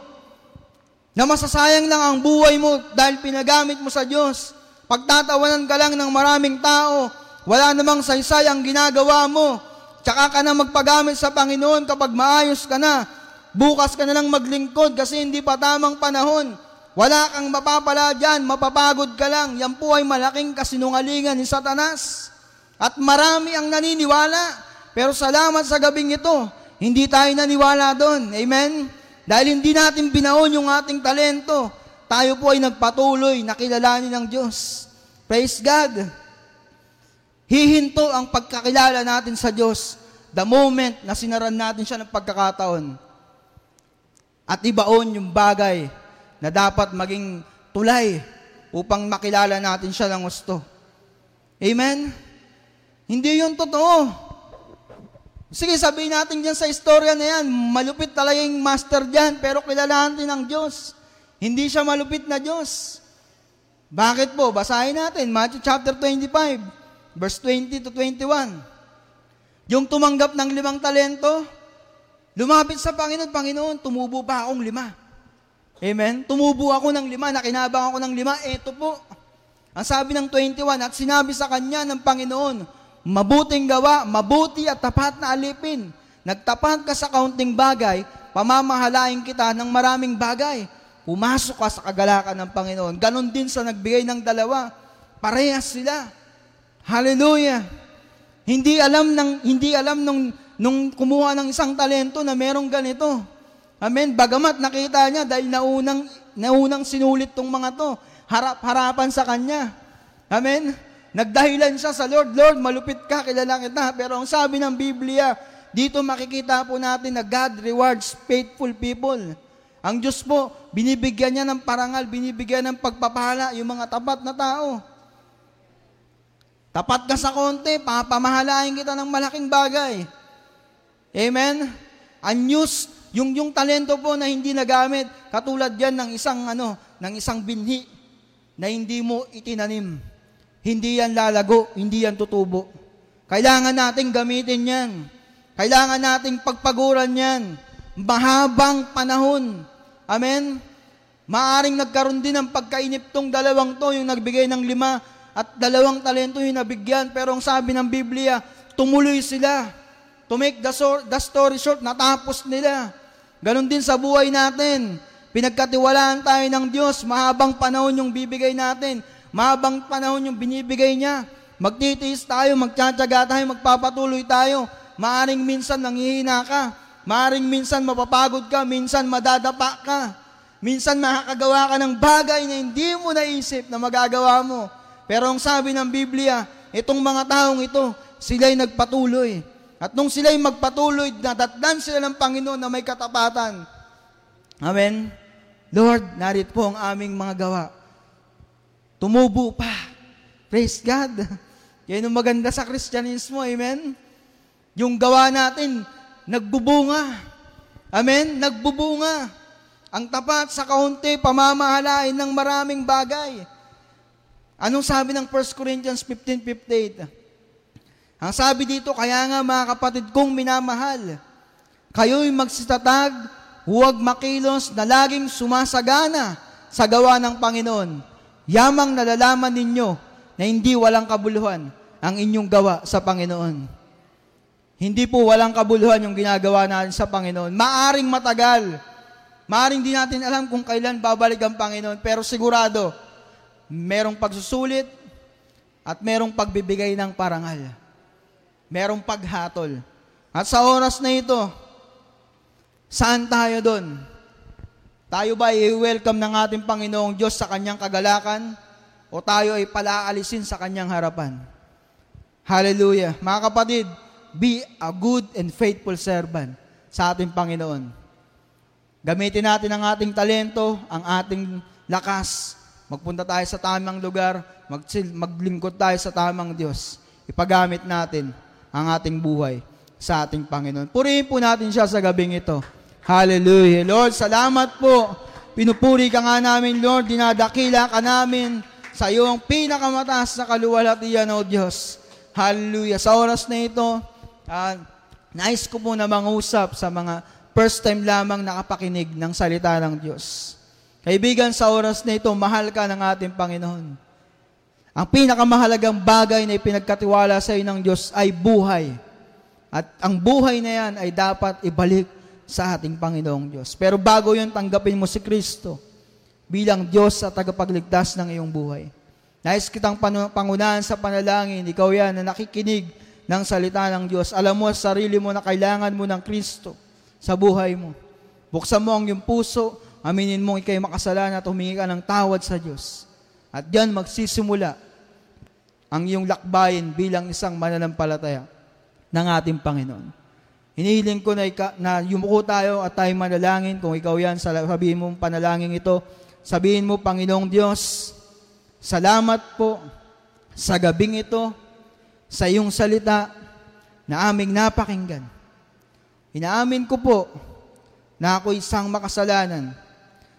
na masasayang lang ang buhay mo dahil pinagamit mo sa Diyos. Pagtatawanan ka lang ng maraming tao, wala namang saysay ang ginagawa mo. Tsaka ka na magpagamit sa Panginoon kapag maayos ka na. Bukas ka na lang maglingkod kasi hindi pa tamang panahon. Wala kang mapapala dyan, mapapagod ka lang. Yan po ay malaking kasinungalingan ni Satanas. At marami ang naniniwala pero salamat sa gabing ito, hindi tayo naniwala doon. Amen? Dahil hindi natin binaon yung ating talento, tayo po ay nagpatuloy na kilalanin ng Diyos. Praise God! Hihinto ang pagkakilala natin sa Diyos the moment na sinaran natin siya ng pagkakataon. At ibaon yung bagay na dapat maging tulay upang makilala natin siya ng gusto. Amen? Hindi yun totoo. Sige, sabihin natin dyan sa istorya na yan, malupit talaga yung master dyan, pero kilalahan din ng Diyos. Hindi siya malupit na Diyos. Bakit po? Basahin natin, Matthew chapter 25, verse 20 to 21. Yung tumanggap ng limang talento, lumapit sa Panginoon, Panginoon, tumubo pa akong lima. Amen? Tumubo ako ng lima, nakinabang ako ng lima, eto po. Ang sabi ng 21, at sinabi sa kanya ng Panginoon, mabuting gawa, mabuti at tapat na alipin. Nagtapat ka sa kaunting bagay, pamamahalain kita ng maraming bagay. Pumasok ka sa kagalakan ng Panginoon. Ganon din sa nagbigay ng dalawa. Parehas sila. Hallelujah. Hindi alam ng hindi alam nung nung kumuha ng isang talento na merong ganito. Amen. Bagamat nakita niya dahil naunang naunang sinulit tong mga to, harap-harapan sa kanya. Amen. Nagdahilan siya sa Lord, Lord, malupit ka, kilala kita. Pero ang sabi ng Biblia, dito makikita po natin na God rewards faithful people. Ang Diyos po, binibigyan niya ng parangal, binibigyan ng pagpapala yung mga tapat na tao. Tapat ka sa konti, papamahalain kita ng malaking bagay. Amen? Unused, yung, yung talento po na hindi nagamit, katulad yan ng isang, ano, ng isang binhi na hindi mo itinanim. Hindi yan lalago, hindi yan tutubo. Kailangan nating gamitin yan. Kailangan nating pagpaguran yan. Mahabang panahon. Amen? Maaring nagkaroon din ng pagkainip tong dalawang to, yung nagbigay ng lima, at dalawang talento yung nabigyan. Pero ang sabi ng Biblia, tumuloy sila. To make the, so- the story short, natapos nila. Ganon din sa buhay natin. Pinagkatiwalaan tayo ng Diyos, mahabang panahon yung bibigay natin. Mahabang panahon yung binibigay niya. Magtitiis tayo, magtsatsaga tayo, magpapatuloy tayo. Maaring minsan nanghihina ka. Maaring minsan mapapagod ka, minsan madadapa ka. Minsan makakagawa ka ng bagay na hindi mo naisip na magagawa mo. Pero ang sabi ng Biblia, itong mga taong ito, sila'y nagpatuloy. At nung sila'y magpatuloy, natatdan sila ng Panginoon na may katapatan. Amen? Lord, narit po ang aming mga gawa. Tumubo pa. Praise God. Yan ang maganda sa Kristyanismo. Amen? Yung gawa natin, nagbubunga. Amen? Nagbubunga. Ang tapat sa kaunti, pamamahalain ng maraming bagay. Anong sabi ng 1 Corinthians 15.58? Ang sabi dito, kaya nga mga kapatid kong minamahal, kayo'y magsitatag, huwag makilos na laging sumasagana sa gawa ng Panginoon. Yamang nalalaman ninyo na hindi walang kabuluhan ang inyong gawa sa Panginoon. Hindi po walang kabuluhan yung ginagawa natin sa Panginoon. Maaring matagal. Maaring di natin alam kung kailan babalik ang Panginoon. Pero sigurado, merong pagsusulit at merong pagbibigay ng parangal. Merong paghatol. At sa oras na ito, saan tayo doon? Tayo ba i-welcome ng ating Panginoong Diyos sa kanyang kagalakan o tayo ay palaalisin sa kanyang harapan? Hallelujah. Mga kapatid, be a good and faithful servant sa ating Panginoon. Gamitin natin ang ating talento, ang ating lakas, Magpunta tayo sa tamang lugar, mag maglingkod tayo sa tamang Diyos. Ipagamit natin ang ating buhay sa ating Panginoon. Purihin po natin siya sa gabing ito. Hallelujah. Lord, salamat po. Pinupuri ka nga namin, Lord. Dinadakila ka namin sa iyong pinakamataas na kaluwalhatian, O Diyos. Hallelujah. Sa oras na ito, uh, nais ko po na mangusap sa mga first time lamang nakapakinig ng salita ng Diyos. Kaibigan, sa oras na ito, mahal ka ng ating Panginoon. Ang pinakamahalagang bagay na ipinagkatiwala sa iyo ng Diyos ay buhay. At ang buhay na yan ay dapat ibalik sa ating Panginoong Diyos. Pero bago yun, tanggapin mo si Kristo bilang Diyos at tagapagligtas ng iyong buhay. Nais kitang pangunahan sa panalangin, ikaw yan na nakikinig ng salita ng Diyos. Alam mo sa sarili mo na kailangan mo ng Kristo sa buhay mo. Buksan mo ang iyong puso, aminin mo ikay makasalanan at humingi ka ng tawad sa Diyos. At diyan magsisimula ang iyong lakbayin bilang isang mananampalataya ng ating Panginoon. Hinihiling ko na, ika, na yumuko tayo at tayo manalangin. Kung ikaw yan, sabihin mo panalangin ito. Sabihin mo, Panginoong Diyos, salamat po sa gabing ito, sa iyong salita na aming napakinggan. Inaamin ko po na ako isang makasalanan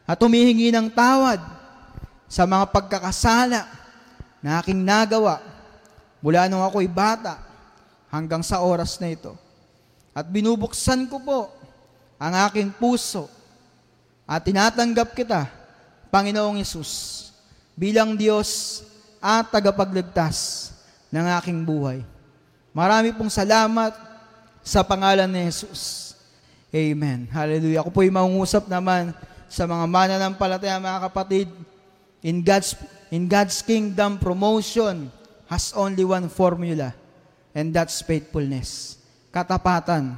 at humihingi ng tawad sa mga pagkakasala na aking nagawa mula nung ako'y bata hanggang sa oras na ito. At binubuksan ko po ang aking puso at tinatanggap kita, Panginoong Yesus, bilang Diyos at tagapagligtas ng aking buhay. Marami pong salamat sa pangalan ni Jesus. Amen. Hallelujah. Ako po'y mangungusap naman sa mga mananampalataya, mga kapatid, in God's in God's kingdom, promotion has only one formula, and that's faithfulness. Katapatan.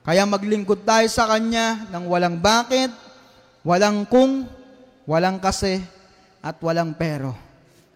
Kaya maglingkod tayo sa Kanya ng walang bakit, walang kung, walang kasi, at walang pero.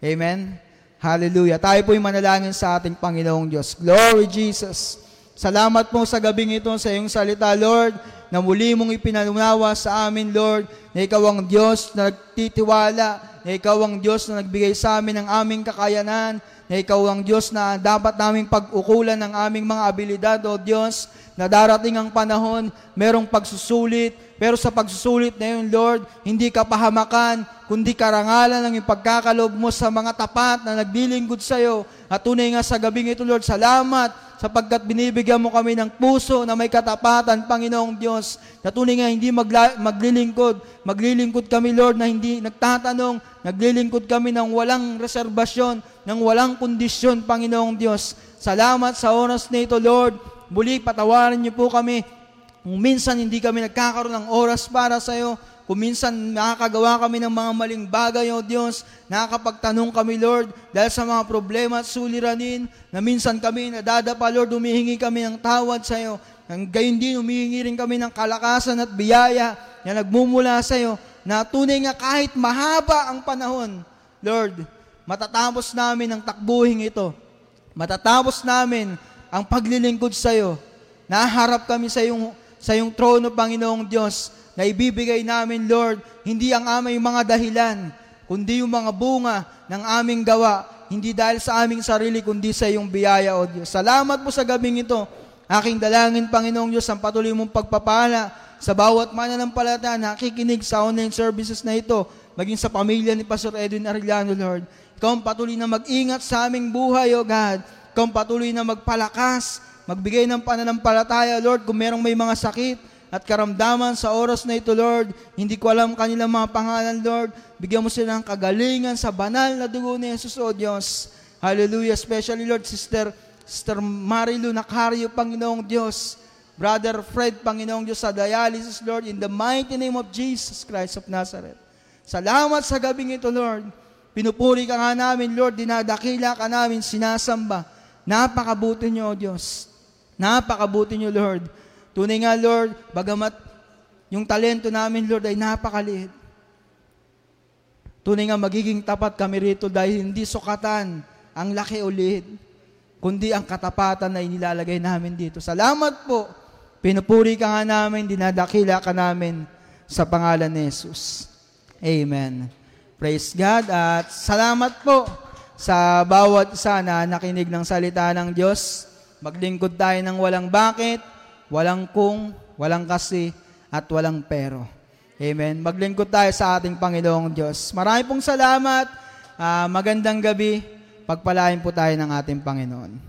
Amen? Hallelujah. Tayo po'y manalangin sa ating Panginoong Diyos. Glory Jesus. Salamat po sa gabing ito sa iyong salita, Lord, na muli mong ipinanunawa sa amin, Lord, na ikaw ang Diyos na nagtitiwala, na ikaw ang Diyos na nagbigay sa amin ng aming kakayanan, na ikaw ang Diyos na dapat naming pag-ukulan ng aming mga abilidad, O Diyos, na darating ang panahon, merong pagsusulit, pero sa pagsusulit na yun, Lord, hindi ka pahamakan, kundi karangalan ng ipagkakalob mo sa mga tapat na naglilingkod sa iyo. At tunay nga sa gabing ito, Lord, salamat sapagkat binibigyan mo kami ng puso na may katapatan, Panginoong Diyos, na tunay nga hindi magla- maglilingkod. Maglilingkod kami, Lord, na hindi nagtatanong, naglilingkod kami ng walang reserbasyon, ng walang kondisyon, Panginoong Diyos. Salamat sa oras na ito, Lord. Muli, patawarin niyo po kami kung minsan hindi kami nagkakaroon ng oras para sa iyo, kung minsan nakakagawa kami ng mga maling bagay, O Diyos, nakakapagtanong kami, Lord, dahil sa mga problema at suliranin, na minsan kami nadadapa, Lord, humihingi kami ng tawad sa iyo. Nang gayon din, humihingi rin kami ng kalakasan at biyaya na nagmumula sa iyo, na tunay nga kahit mahaba ang panahon, Lord, matatapos namin ang takbuhin ito. Matatapos namin ang paglilingkod sa iyo. Naharap kami sa iyong, sa iyong trono, Panginoong Diyos, na ibibigay namin, Lord, hindi ang aming mga dahilan, kundi yung mga bunga ng aming gawa, hindi dahil sa aming sarili, kundi sa iyong biyaya, O Diyos. Salamat po sa gabing ito. Aking dalangin, Panginoong Diyos, ang patuloy mong pagpapala sa bawat mananampalataya na nakikinig sa online services na ito, maging sa pamilya ni Pastor Edwin Arellano, Lord. Ikaw ang patuloy na mag-ingat sa aming buhay, O God. Ikaw ang patuloy na magpalakas, magbigay ng pananampalataya, Lord, kung merong may mga sakit, at karamdaman sa oras na ito, Lord. Hindi ko alam kanilang mga pangalan, Lord. Bigyan mo sila ng kagalingan sa banal na dugo ni Jesus, O Diyos. Hallelujah. Especially, Lord, Sister, Sister Marilu Nakario, Panginoong Diyos. Brother Fred, Panginoong Diyos, sa dialysis, Lord, in the mighty name of Jesus Christ of Nazareth. Salamat sa gabing ito, Lord. Pinupuri ka nga namin, Lord. Dinadakila ka namin, sinasamba. Napakabuti niyo, O Diyos. Napakabuti niyo, Lord. Tunay nga, Lord, bagamat yung talento namin, Lord, ay napakaliit. Tunay nga magiging tapat kami rito dahil hindi sukatan ang laki ulit, kundi ang katapatan na inilalagay namin dito. Salamat po. Pinupuri ka nga namin, dinadakila ka namin sa pangalan ni Jesus. Amen. Praise God at salamat po sa bawat isa na nakinig ng salita ng Diyos. Maglingkod tayo ng walang bakit, walang kung, walang kasi, at walang pero. Amen. Maglingkod tayo sa ating Panginoong Diyos. Marami pong salamat. Uh, magandang gabi. Pagpalain po tayo ng ating Panginoon.